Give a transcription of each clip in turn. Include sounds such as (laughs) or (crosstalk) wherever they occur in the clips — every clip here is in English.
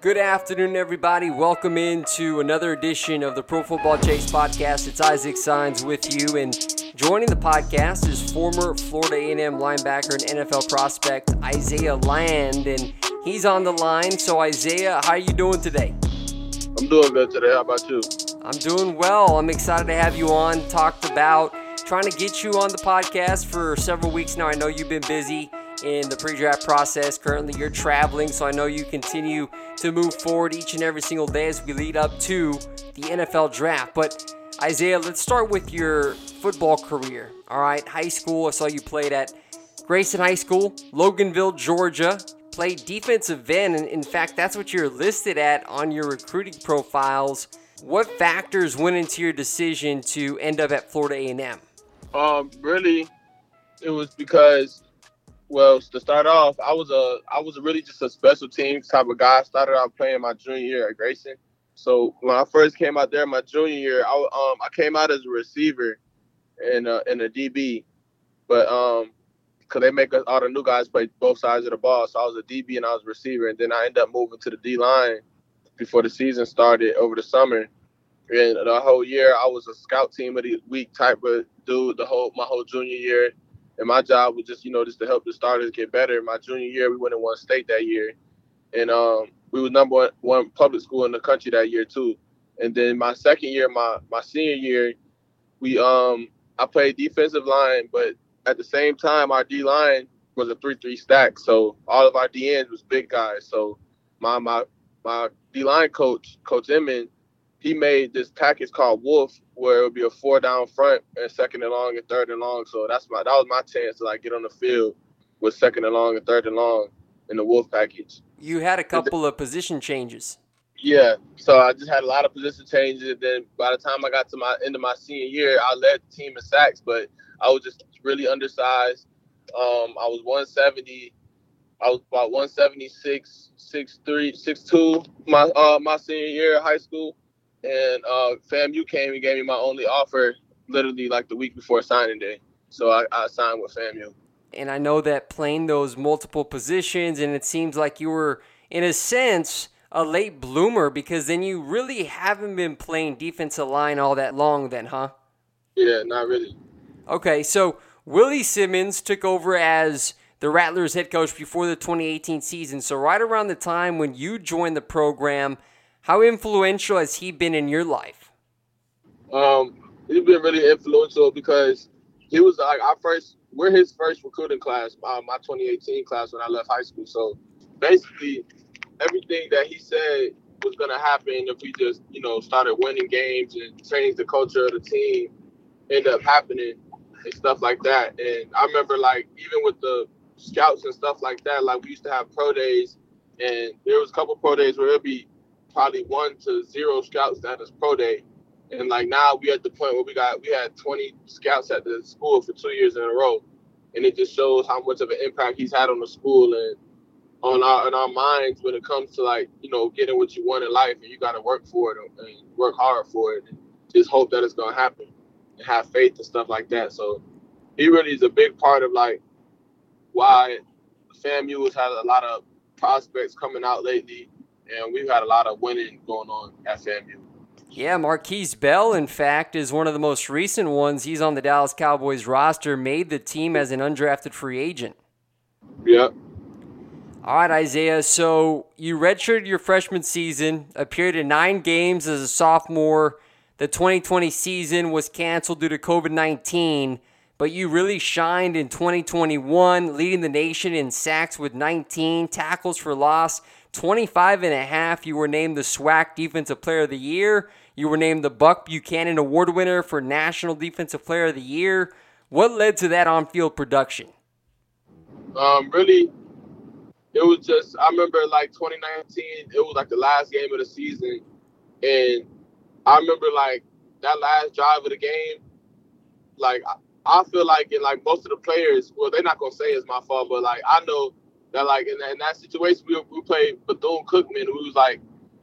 Good afternoon, everybody. Welcome into another edition of the Pro Football Chase podcast. It's Isaac Signs with you, and joining the podcast is former Florida A&M linebacker and NFL prospect Isaiah Land, and he's on the line. So, Isaiah, how are you doing today? I'm doing good today. How about you? I'm doing well. I'm excited to have you on. Talked about trying to get you on the podcast for several weeks now. I know you've been busy in the pre-draft process. Currently, you're traveling, so I know you continue to move forward each and every single day as we lead up to the NFL draft. But Isaiah, let's start with your football career. All right, high school. I saw you played at Grayson High School, Loganville, Georgia. Played defensive end, and in fact, that's what you're listed at on your recruiting profiles. What factors went into your decision to end up at Florida A&M? Um, really, it was because, well, to start off, I was a I was really just a special teams type of guy. I started out playing my junior year at Grayson. So when I first came out there, my junior year, I um I came out as a receiver and uh, and a DB, but um because they make us all the new guys play both sides of the ball. So I was a DB and I was a receiver, and then I ended up moving to the D line before the season started over the summer. And the whole year, I was a scout team of the week type of dude. The whole my whole junior year, and my job was just you know just to help the starters get better. My junior year, we went and won state that year, and um, we was number one, one public school in the country that year too. And then my second year, my my senior year, we um I played defensive line, but at the same time, our D line was a three-three stack. So all of our DNs was big guys. So my my my D line coach, Coach Emmon, he made this package called Wolf, where it would be a four down front and second and long and third and long. So that's my that was my chance to like get on the field with second and long and third and long in the Wolf package. You had a couple of position changes. Yeah, so I just had a lot of position changes. And then by the time I got to my end of my senior year, I led the team in sacks, but I was just really undersized. Um, I was 170. I was about 176, 6'3", 6'2", my uh, my senior year of high school. And uh, FAMU came and gave me my only offer literally like the week before signing day. So I, I signed with FAMU. And I know that playing those multiple positions, and it seems like you were, in a sense, a late bloomer because then you really haven't been playing defensive line all that long, then, huh? Yeah, not really. Okay, so Willie Simmons took over as the Rattlers head coach before the 2018 season. So, right around the time when you joined the program, how influential has he been in your life? Um, he's been really influential because he was like our first. We're his first recruiting class, uh, my 2018 class when I left high school. So basically, everything that he said was gonna happen if we just, you know, started winning games and changed the culture of the team, ended up happening and stuff like that. And I remember like even with the scouts and stuff like that, like we used to have pro days, and there was a couple pro days where it'd be probably one to zero scouts at this pro day. And like now we at the point where we got we had 20 scouts at the school for two years in a row, and it just shows how much of an impact he's had on the school and on our in our minds when it comes to like you know getting what you want in life, and you got to work for it and work hard for it, and just hope that it's gonna happen, and have faith and stuff like that. So he really is a big part of like why FAMU has had a lot of prospects coming out lately, and we've had a lot of winning going on at FAMU. Yeah, Markquese Bell, in fact, is one of the most recent ones. He's on the Dallas Cowboys roster, made the team as an undrafted free agent. Yeah. All right, Isaiah. So you redshirted your freshman season, appeared in nine games as a sophomore. The 2020 season was canceled due to COVID 19, but you really shined in 2021, leading the nation in sacks with 19, tackles for loss 25 and a half. You were named the SWAC Defensive Player of the Year. You were named the Buck Buchanan Award winner for National Defensive Player of the Year. What led to that on field production? Um, really, it was just I remember like 2019, it was like the last game of the season, and I remember like that last drive of the game, like I, I feel like in like most of the players, well, they're not gonna say it's my fault, but like I know that like in, in that situation we, we played Bethune Cookman, who was like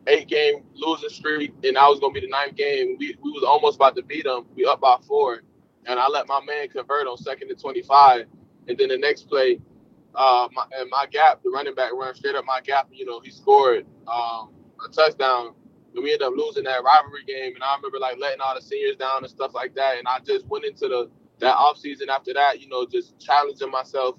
eight game losing streak, and I was gonna be the ninth game. We we was almost about to beat them. We up by four, and I let my man convert on second and 25, and then the next play uh, my, and my gap, the running back ran straight up my gap. You know, he scored um, a touchdown. And we ended up losing that rivalry game. And I remember like letting all the seniors down and stuff like that. And I just went into the that off season after that, you know, just challenging myself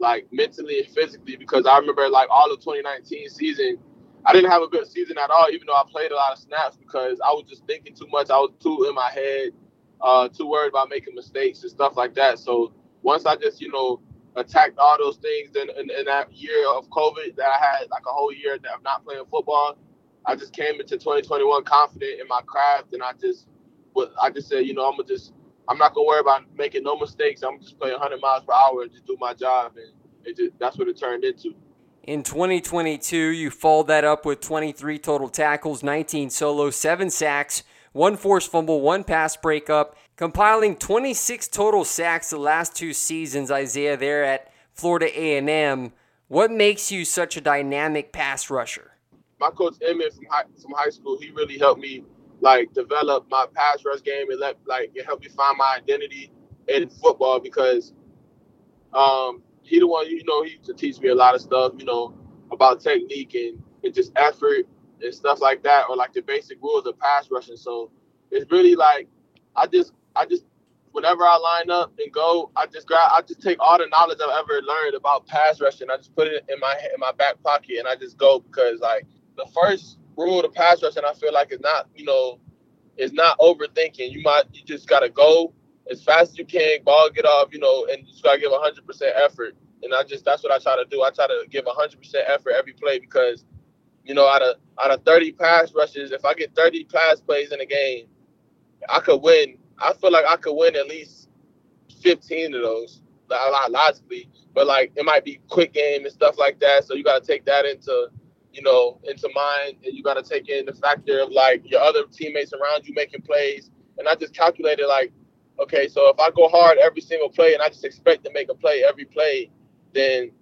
like mentally and physically because I remember like all of 2019 season, I didn't have a good season at all, even though I played a lot of snaps because I was just thinking too much. I was too in my head, uh, too worried about making mistakes and stuff like that. So once I just, you know, attacked all those things in, in, in, that year of COVID that I had like a whole year that I'm not playing football. I just came into 2021 confident in my craft, and I just, I just said, you know, I'm gonna just, I'm not gonna worry about making no mistakes. I'm just play 100 miles per hour and just do my job, and it just, that's what it turned into. In 2022, you followed that up with 23 total tackles, 19 solo, seven sacks, one forced fumble, one pass breakup, compiling 26 total sacks the last two seasons. Isaiah there at Florida A&M. What makes you such a dynamic pass rusher? My coach Emmett from high, from high school, he really helped me like develop my pass rush game and let like it helped me find my identity in football because um he the one you know he used to teach me a lot of stuff you know about technique and, and just effort and stuff like that, or like the basic rules of pass rushing. So it's really like I just I just whenever I line up and go, I just grab I just take all the knowledge I've ever learned about pass rushing. I just put it in my in my back pocket and I just go because like the first rule of pass rush, and I feel like it's not you know it's not overthinking. You might you just gotta go as fast as you can, ball get off, you know, and you just gotta give 100% effort. And I just that's what I try to do. I try to give 100% effort every play because you know, out of out of 30 pass rushes, if I get 30 pass plays in a game, I could win. I feel like I could win at least 15 of those, a lot logically. But like it might be quick game and stuff like that. So you got to take that into, you know, into mind, and you got to take in the factor of like your other teammates around you making plays. And I just calculated like, okay, so if I go hard every single play and I just expect to make a play every play, then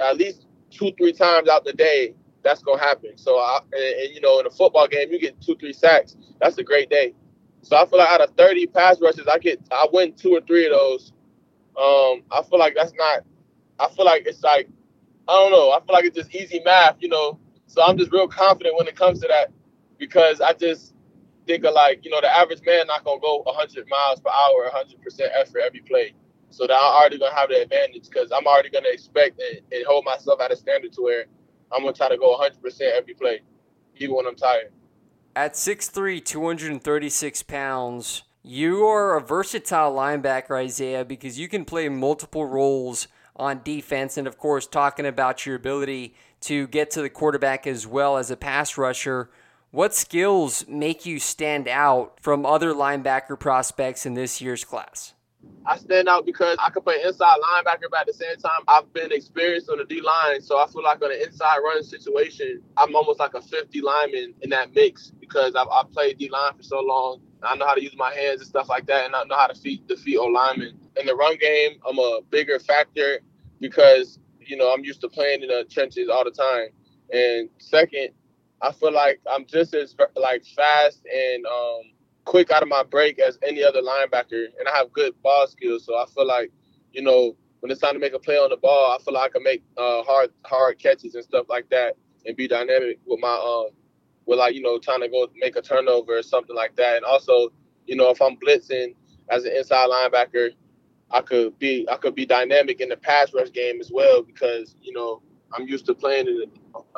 at least two, three times out the day, that's gonna happen. So I and, and, you know in a football game you get two three sacks. That's a great day. So I feel like out of 30 pass rushes, I get I win two or three of those. Um, I feel like that's not. I feel like it's like I don't know. I feel like it's just easy math, you know. So I'm just real confident when it comes to that because I just think of like you know the average man not gonna go 100 miles per hour, 100 percent effort every play. So that I'm already gonna have the advantage because I'm already gonna expect and, and hold myself at a standard to where I'm gonna try to go 100 percent every play, even when I'm tired. At 6'3", 236 pounds, you are a versatile linebacker, Isaiah, because you can play multiple roles on defense, and of course, talking about your ability to get to the quarterback as well as a pass rusher. What skills make you stand out from other linebacker prospects in this year's class? I stand out because I can play inside linebacker, but at the same time, I've been experienced on the D line. So I feel like on an inside run situation, I'm almost like a 50 lineman in that mix because I've, I've played D line for so long. I know how to use my hands and stuff like that, and I know how to feed, defeat O linemen. In the run game, I'm a bigger factor because, you know, I'm used to playing in the trenches all the time. And second, I feel like I'm just as like fast and um, quick out of my break as any other linebacker, and I have good ball skills. So I feel like, you know, when it's time to make a play on the ball, I feel like I can make uh, hard hard catches and stuff like that, and be dynamic with my um, with like you know trying to go make a turnover or something like that. And also, you know, if I'm blitzing as an inside linebacker, I could be I could be dynamic in the pass rush game as well because you know I'm used to playing in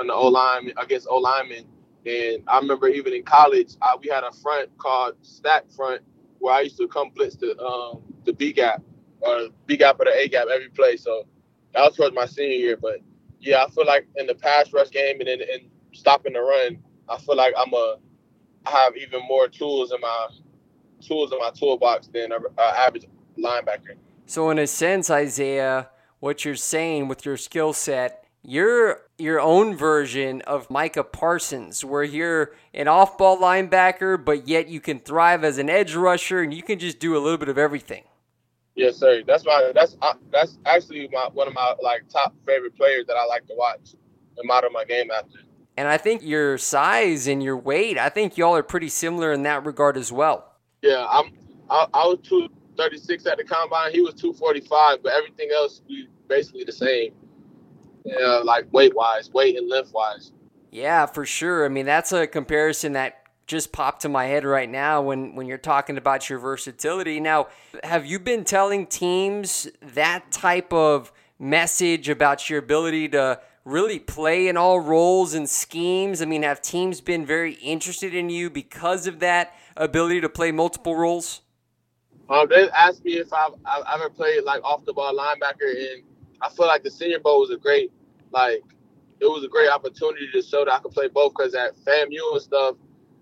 in the O line against O linemen and I remember even in college, I, we had a front called stack front where I used to come blitz the um, the B gap or B gap or the A gap every play. So that was towards my senior year. But yeah, I feel like in the pass rush game and in, in stopping the run, I feel like I'm a I have even more tools in my tools in my toolbox than an average linebacker. So in a sense, Isaiah, what you're saying with your skill set you're your own version of Micah Parsons, where you're an off ball linebacker, but yet you can thrive as an edge rusher and you can just do a little bit of everything. Yes, sir. That's my that's uh, that's actually my one of my like top favorite players that I like to watch and model my game after. And I think your size and your weight, I think y'all are pretty similar in that regard as well. Yeah, I'm I, I was two thirty six at the combine. He was two forty five, but everything else we basically the same. Yeah, like weight wise, weight and length wise. Yeah, for sure. I mean, that's a comparison that just popped to my head right now when when you're talking about your versatility. Now, have you been telling teams that type of message about your ability to really play in all roles and schemes? I mean, have teams been very interested in you because of that ability to play multiple roles? Um, they asked me if I've, I've ever played like off the ball linebacker, and I feel like the Senior Bowl was a great, like, it was a great opportunity to show that I could play both. Because at FAMU and stuff,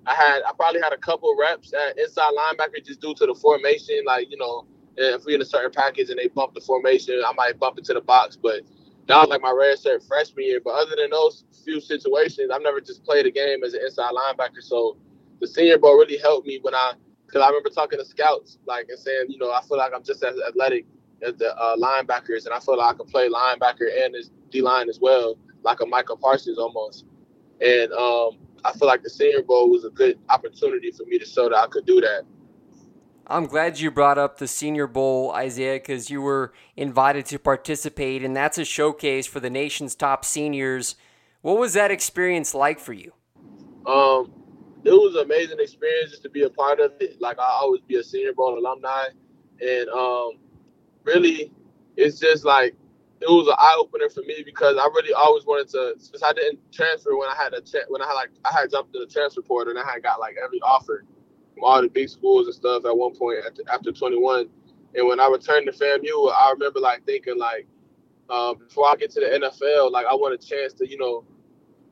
I had I probably had a couple reps at inside linebacker just due to the formation. Like, you know, if we in a certain package and they bump the formation, I might bump into the box. But that was like my red shirt freshman year. But other than those few situations, I've never just played a game as an inside linebacker. So the Senior Bowl really helped me when I because I remember talking to scouts, like, and saying, you know, I feel like I'm just as athletic as the uh, linebackers, and I feel like I can play linebacker and as D line as well, like a Michael Parsons almost. And um, I feel like the Senior Bowl was a good opportunity for me to show that I could do that. I'm glad you brought up the Senior Bowl, Isaiah, because you were invited to participate, and that's a showcase for the nation's top seniors. What was that experience like for you? Um, it was an amazing experience just to be a part of it. Like I always be a Senior Bowl alumni, and um, really, it's just like it was an eye opener for me because I really always wanted to. Since I didn't transfer when I had a cha- when I had like I had jumped to the transfer portal and I had got like every offer from all the big schools and stuff at one point after, after 21. And when I returned to FAMU, I remember like thinking like um, before I get to the NFL, like I want a chance to you know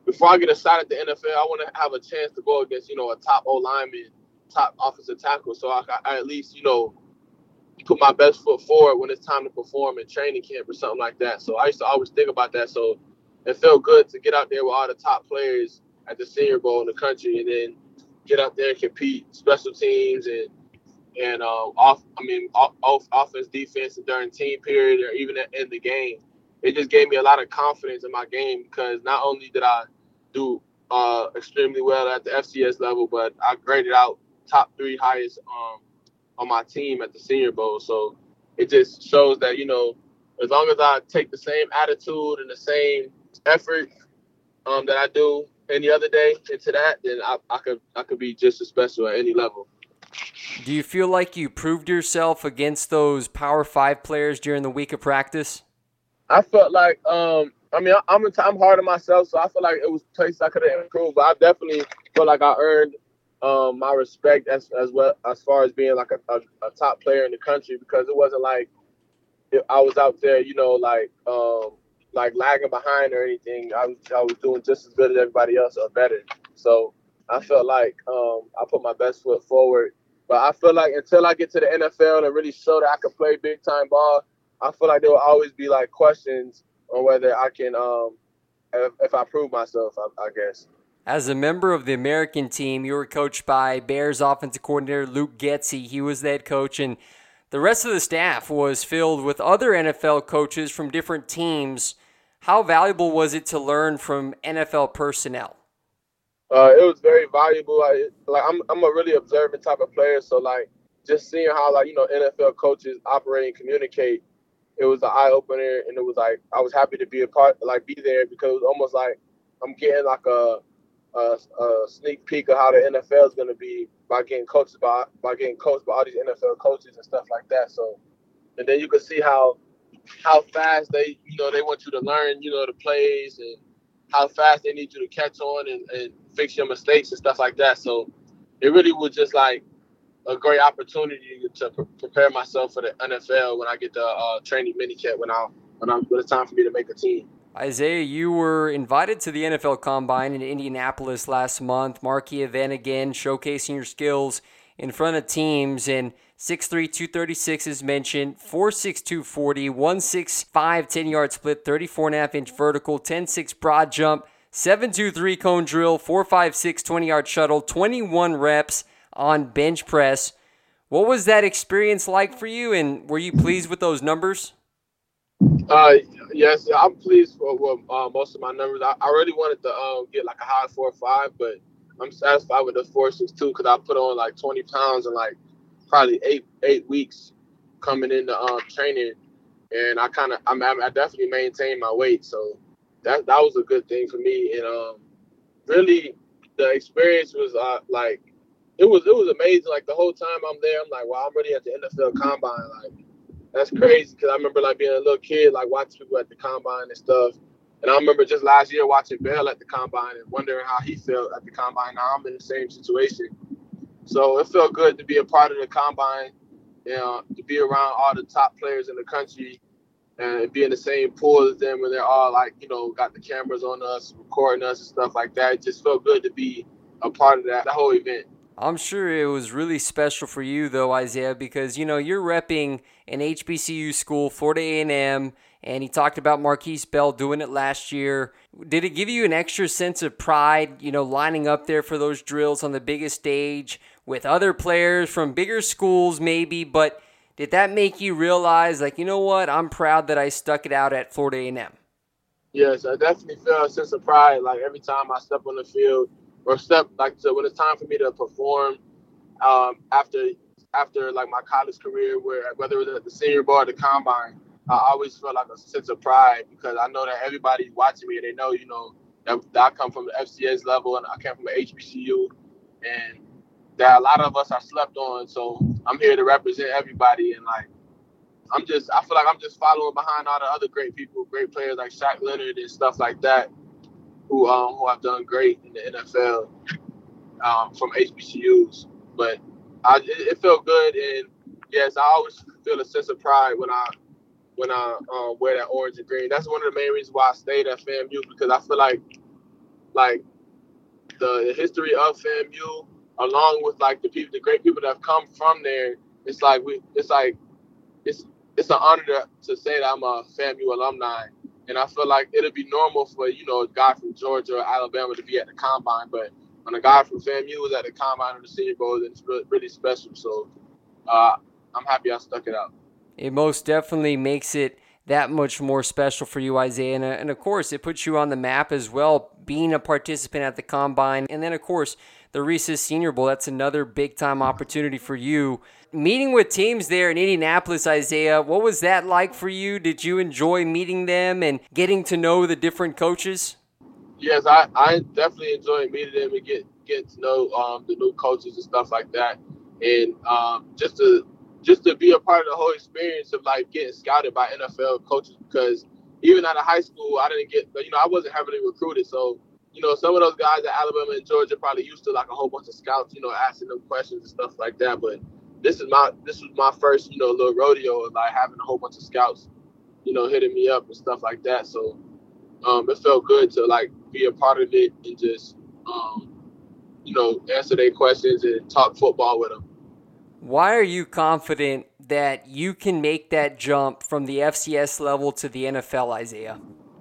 before I get a shot at the NFL, I want to have a chance to go against, you know, a top O lineman, top offensive tackle. So I, I, at least, you know, put my best foot forward when it's time to perform in training camp or something like that. So I used to always think about that. So it felt good to get out there with all the top players at the Senior Bowl in the country, and then get out there and compete special teams and and um, off. I mean, off, off offense, defense, during team period or even at, in the game. It just gave me a lot of confidence in my game because not only did I do uh, extremely well at the FCS level, but I graded out top three highest um, on my team at the Senior Bowl. So it just shows that you know, as long as I take the same attitude and the same effort um, that I do any other day into that, then I, I could I could be just as special at any level. Do you feel like you proved yourself against those Power Five players during the week of practice? I felt like um, I mean, I'm I'm hard on myself, so I feel like it was places I could have improved. But I definitely feel like I earned um, my respect as as well as far as being like a, a, a top player in the country because it wasn't like I was out there, you know, like um, like lagging behind or anything. I was I was doing just as good as everybody else or better. So I felt like um, I put my best foot forward. But I feel like until I get to the NFL and really show that I can play big time ball, I feel like there will always be like questions on whether I can, um, if, if I prove myself, I, I guess. As a member of the American team, you were coached by Bears offensive coordinator Luke Getsy. He was the head coach, and the rest of the staff was filled with other NFL coaches from different teams. How valuable was it to learn from NFL personnel? Uh, it was very valuable. I, like I'm, I'm a really observant type of player, so like just seeing how like you know NFL coaches operate and communicate it was an eye opener, and it was like I was happy to be a part, like be there because it was almost like I'm getting like a a, a sneak peek of how the NFL is going to be by getting coached by by getting coached by all these NFL coaches and stuff like that. So, and then you can see how how fast they you know they want you to learn you know the plays and how fast they need you to catch on and, and fix your mistakes and stuff like that. So, it really was just like a great opportunity to pre- prepare myself for the NFL when I get the uh, training minicamp when I when I'm when it's time for me to make a team. Isaiah, you were invited to the NFL Combine in Indianapolis last month. Marquis event again, showcasing your skills in front of teams and 6'3", 236 is mentioned, 4'6", 240, 165 10 yard split, 34 and a half inch vertical, 10-6 broad jump, 7-2-3 cone drill, 4-5-6 20 yard shuttle, 21 reps on bench press. What was that experience like for you, and were you pleased with those numbers? Uh, yes, I'm pleased with, with uh, most of my numbers. I, I really wanted to um, get like a high four or five, but I'm satisfied with the four six two because I put on like 20 pounds in like probably eight eight weeks coming into um, training, and I kind of I, I definitely maintained my weight, so that that was a good thing for me. And um, really, the experience was uh, like it was it was amazing. Like the whole time I'm there, I'm like, wow, I'm ready at the NFL Combine. Like that's crazy because I remember like being a little kid, like watching people at the combine and stuff. And I remember just last year watching Bell at the combine and wondering how he felt at the combine. Now I'm in the same situation. So it felt good to be a part of the combine, you uh, know, to be around all the top players in the country and be in the same pool as them when they're all like, you know, got the cameras on us, recording us and stuff like that. It just felt good to be a part of that, the whole event. I'm sure it was really special for you though, Isaiah, because you know you're repping an HBCU school, Florida A&M, and he talked about Markquese Bell doing it last year. Did it give you an extra sense of pride, you know, lining up there for those drills on the biggest stage with other players from bigger schools, maybe? But did that make you realize, like, you know what, I'm proud that I stuck it out at Florida A&M? Yes, I definitely feel a sense of pride. Like every time I step on the field or step, like so when it's time for me to perform um, after after like my college career, where whether it was at the Senior Bowl or the combine, I always felt like a sense of pride because I know that everybody's watching me and they know, you know, that, that I come from the FCS level and I came from an HBCU, and that a lot of us are slept on. So I'm here to represent everybody, and like I'm just, I feel like I'm just following behind all the other great people, great players like Shaq Leonard and stuff like that, who um who have done great in the NFL um, from HBCUs. But I, it, felt good, and yes, I always feel a sense of pride when I when I uh, wear that orange and green. That's one of the main reasons why I stayed at FAMU because I feel like like the history of FAMU, along with like the people, the great people that have come from there. It's like we, it's like it's it's an honor to, to say that I'm a FAMU alumni, and I feel like it'll be normal for you know a guy from Georgia or Alabama to be at the combine, but when a guy from FAMU was at the combine or the Senior Bowl, then it's really, special. So uh, I'm happy I stuck it out. It most definitely makes it that much more special for you, Isaiah. And, uh, and, of course, it puts you on the map as well, being a participant at the combine. And then, of course, the Reese's Senior Bowl. That's another big time opportunity for you. Meeting with teams there in Indianapolis, Isaiah, what was that like for you? Did you enjoy meeting them and getting to know the different coaches? yes, I, I definitely enjoyed meeting them and get get to know um, the new coaches and stuff like that, and um, just to just to be a part of the whole experience of like getting scouted by NFL coaches because even out of high school I didn't get you know I wasn't heavily recruited so you know some of those guys at Alabama and Georgia probably used to like a whole bunch of scouts you know asking them questions and stuff like that but this is my this was my first you know little rodeo of like having a whole bunch of scouts you know hitting me up and stuff like that so um, it felt good to like be a part of it and just um, you know answer their questions and talk football with them. Why are you confident that you can make that jump from the FCS level to the NFL, Isaiah?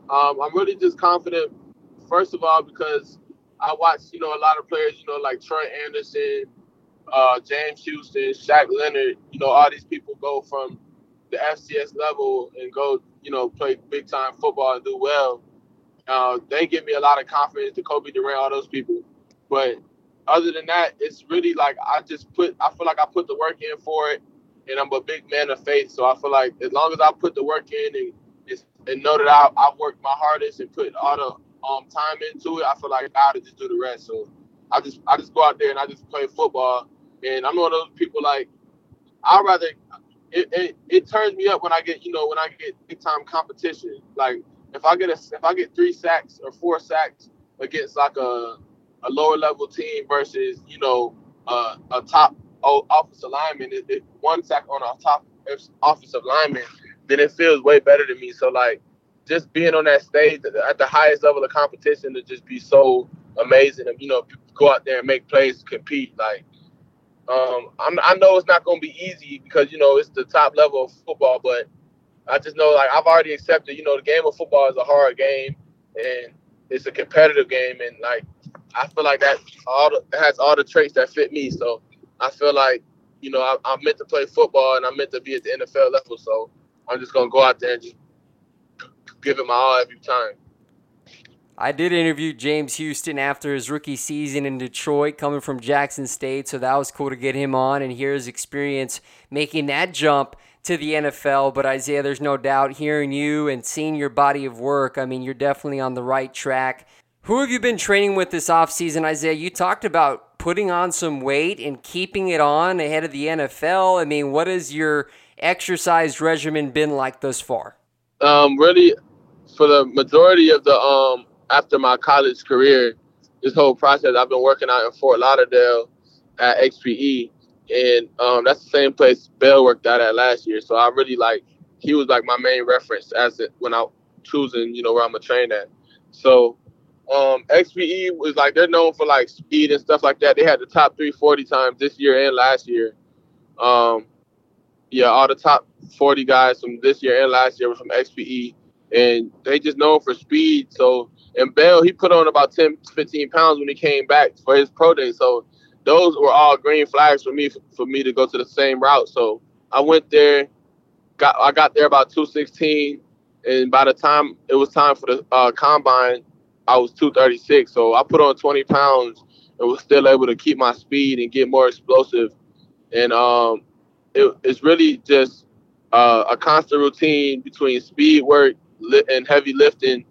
Um, I'm really just confident. First of all, because I watch, you know, a lot of players, you know, like Troy Andersen, uh, James Houston, Shaq Leonard, you know, all these people go from the FCS level and go, you know, play big time football and do well. Uh, they give me a lot of confidence. to Kobe Durant, all those people. But other than that, it's really like I just put. I feel like I put the work in for it, and I'm a big man of faith. So I feel like as long as I put the work in and and know that I I worked my hardest and put all the um time into it, I feel like God to just do the rest. So I just I just go out there and I just play football. And I'm one of those people like I rather it, it, it turns me up when I get you know when I get big time competition. Like if I get a if I get three sacks or four sacks against like a a lower level team versus you know uh, a top offensive lineman, it, one sack on a top offensive lineman, then it feels way better to me. So like just being on that stage at the highest level of competition to just be so amazing and you know go out there and make plays, compete like Um, I know it's not going to be easy because you know it's the top level of football, but I just know like I've already accepted. You know, the game of football is a hard game and it's a competitive game, and like I feel like that all the, has all the traits that fit me. So I feel like you know I, I'm meant to play football and I'm meant to be at the NFL level. So I'm just gonna go out there and just give it my all every time. I did interview James Houston after his rookie season in Detroit, coming from Jackson State, so that was cool to get him on and hear his experience making that jump to the NFL. But Isaiah, there's no doubt hearing you and seeing your body of work, I mean, you're definitely on the right track. Who have you been training with this offseason, Isaiah? You talked about putting on some weight and keeping it on ahead of the NFL. I mean, what has your exercise regimen been like thus far? Um, really, for the majority of the um after my college career, this whole process I've been working out in Fort Lauderdale at XPE, and um, that's the same place Bell worked out at last year. So I really like he was like my main reference as it when I choosing you know where I'm gonna train at. So um, XPE was like they're known for like speed and stuff like that. They had the top 340 times this year and last year. Um, yeah, all the top 40 guys from this year and last year were from XPE, and they just known for speed. So and Bell, he put on about 10, 15 pounds when he came back for his pro day. So those were all green flags for me for me to go to the same route. So I went there, got I got there about 216, and by the time it was time for the uh, combine, I was 236. So I put on 20 pounds and was still able to keep my speed and get more explosive. And um, it, it's really just uh, a constant routine between speed work and heavy lifting,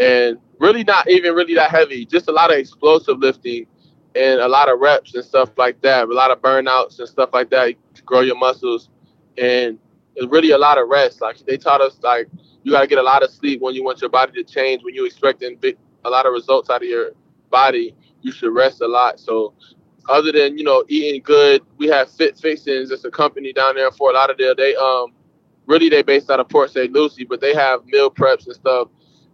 and really not even really that heavy, just a lot of explosive lifting and a lot of reps and stuff like that, a lot of burnouts and stuff like that to grow your muscles. And it's really a lot of rest. Like they taught us, like you got to get a lot of sleep when you want your body to change. When you expecting big, a lot of results out of your body, you should rest a lot. So, other than you know eating good, we have Fit Fixins. It's a company down there in Fort Lauderdale. They um really they based out of Port St. Lucie, but they have meal preps and stuff.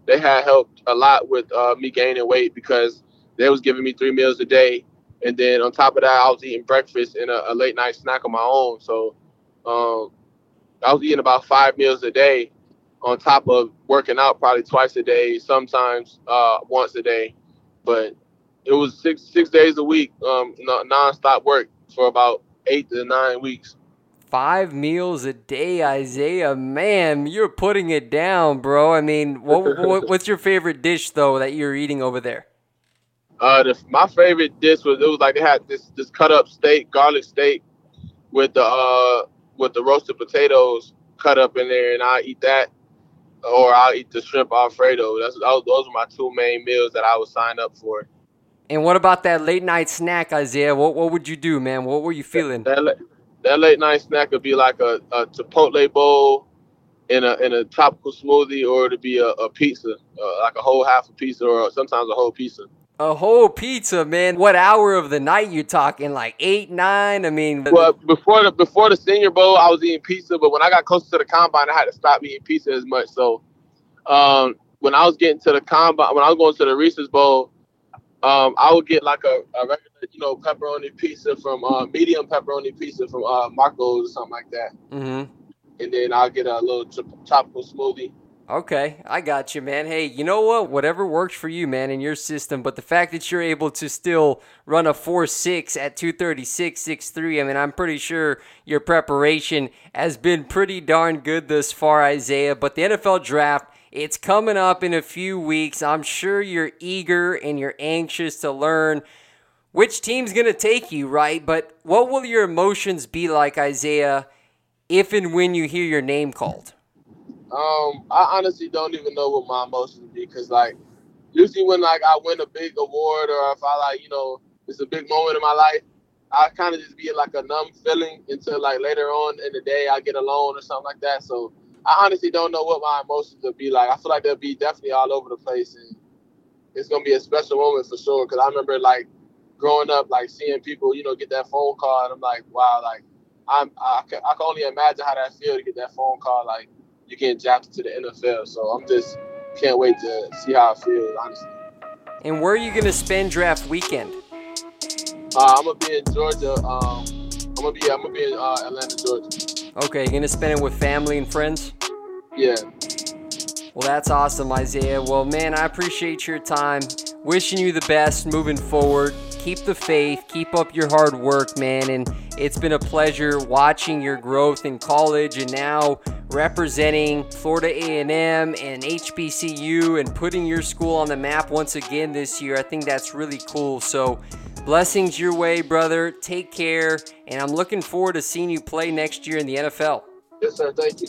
They had helped a lot with uh, me gaining weight because they was giving me three meals a day, and then on top of that, I was eating breakfast and a, a late night snack on my own. So um, I was eating about five meals a day, on top of working out probably twice a day, sometimes uh, once a day. But it was six six days a week, um, nonstop work for about eight to nine weeks. Five meals a day, Isaiah. Man, you're putting it down, bro. I mean, what, (laughs) what, what's your favorite dish though that you're eating over there? Uh, the, my favorite dish was it was like they had this this cut up steak, garlic steak, with the uh with the roasted potatoes cut up in there, and I eat that, or I'll eat the shrimp alfredo. That's those, those were my two main meals that I would sign up for. And what about that late night snack, Isaiah? What what would you do, man? What were you feeling? That, that, that late night snack would be like a, a chipotle bowl in a in a tropical smoothie, or to be a, a pizza, uh, like a whole half a pizza, or sometimes a whole pizza. A whole pizza, man. What hour of the night you talking? Like eight, nine? I mean, well, before the before the Senior Bowl, I was eating pizza, but when I got closer to the combine, I had to stop eating pizza as much. So, um, when I was getting to the combine, when I was going to the Reese's Bowl, um, I would get like a, a regular, you know, pepperoni pizza from uh, medium pepperoni pizza from uh, Marco's or something like that. Mm-hmm. And then I'll get a little tropical smoothie Okay, I got you, man. Hey, you know what? Whatever works for you, man, in your system. But the fact that you're able to still run a 4 6 at 236, 6'3, I mean, I'm pretty sure your preparation has been pretty darn good thus far, Isaiah. But the NFL draft, it's coming up in a few weeks. I'm sure you're eager and you're anxious to learn which team's going to take you, right? But what will your emotions be like, Isaiah, if and when you hear your name called? Um, I honestly don't even know what my emotions be because like usually when like I win a big award or if I like you know it's a big moment in my life, I kind of just be like a numb feeling until like later on in the day I get a loan or something like that. So I honestly don't know what my emotions will be like. I feel like they'll be definitely all over the place and it's gonna be a special moment for sure. Cause I remember like growing up, like seeing people, you know, get that phone call and I'm like, wow, like I'm I can, I can only imagine how that feel to get that phone call like you getting drafted to the NFL. So I'm just can't wait to see how it feels, honestly. And where are you gonna spend draft weekend? Uh, I'm gonna be in Georgia um, gonna be I'm gonna be in uh, Atlanta, Georgia. Okay, you're gonna spend it with family and friends. Yeah. Well, that's awesome, Isaiah. Well, man, I appreciate your time. Wishing you the best moving forward. Keep the faith, keep up your hard work, man. And it's been a pleasure watching your growth in college and now representing Florida A&M and HBCU and putting your school on the map once again this year. I think that's really cool. So, blessings your way, brother. Take care, and I'm looking forward to seeing you play next year in the NFL. Yes, sir. Thank you.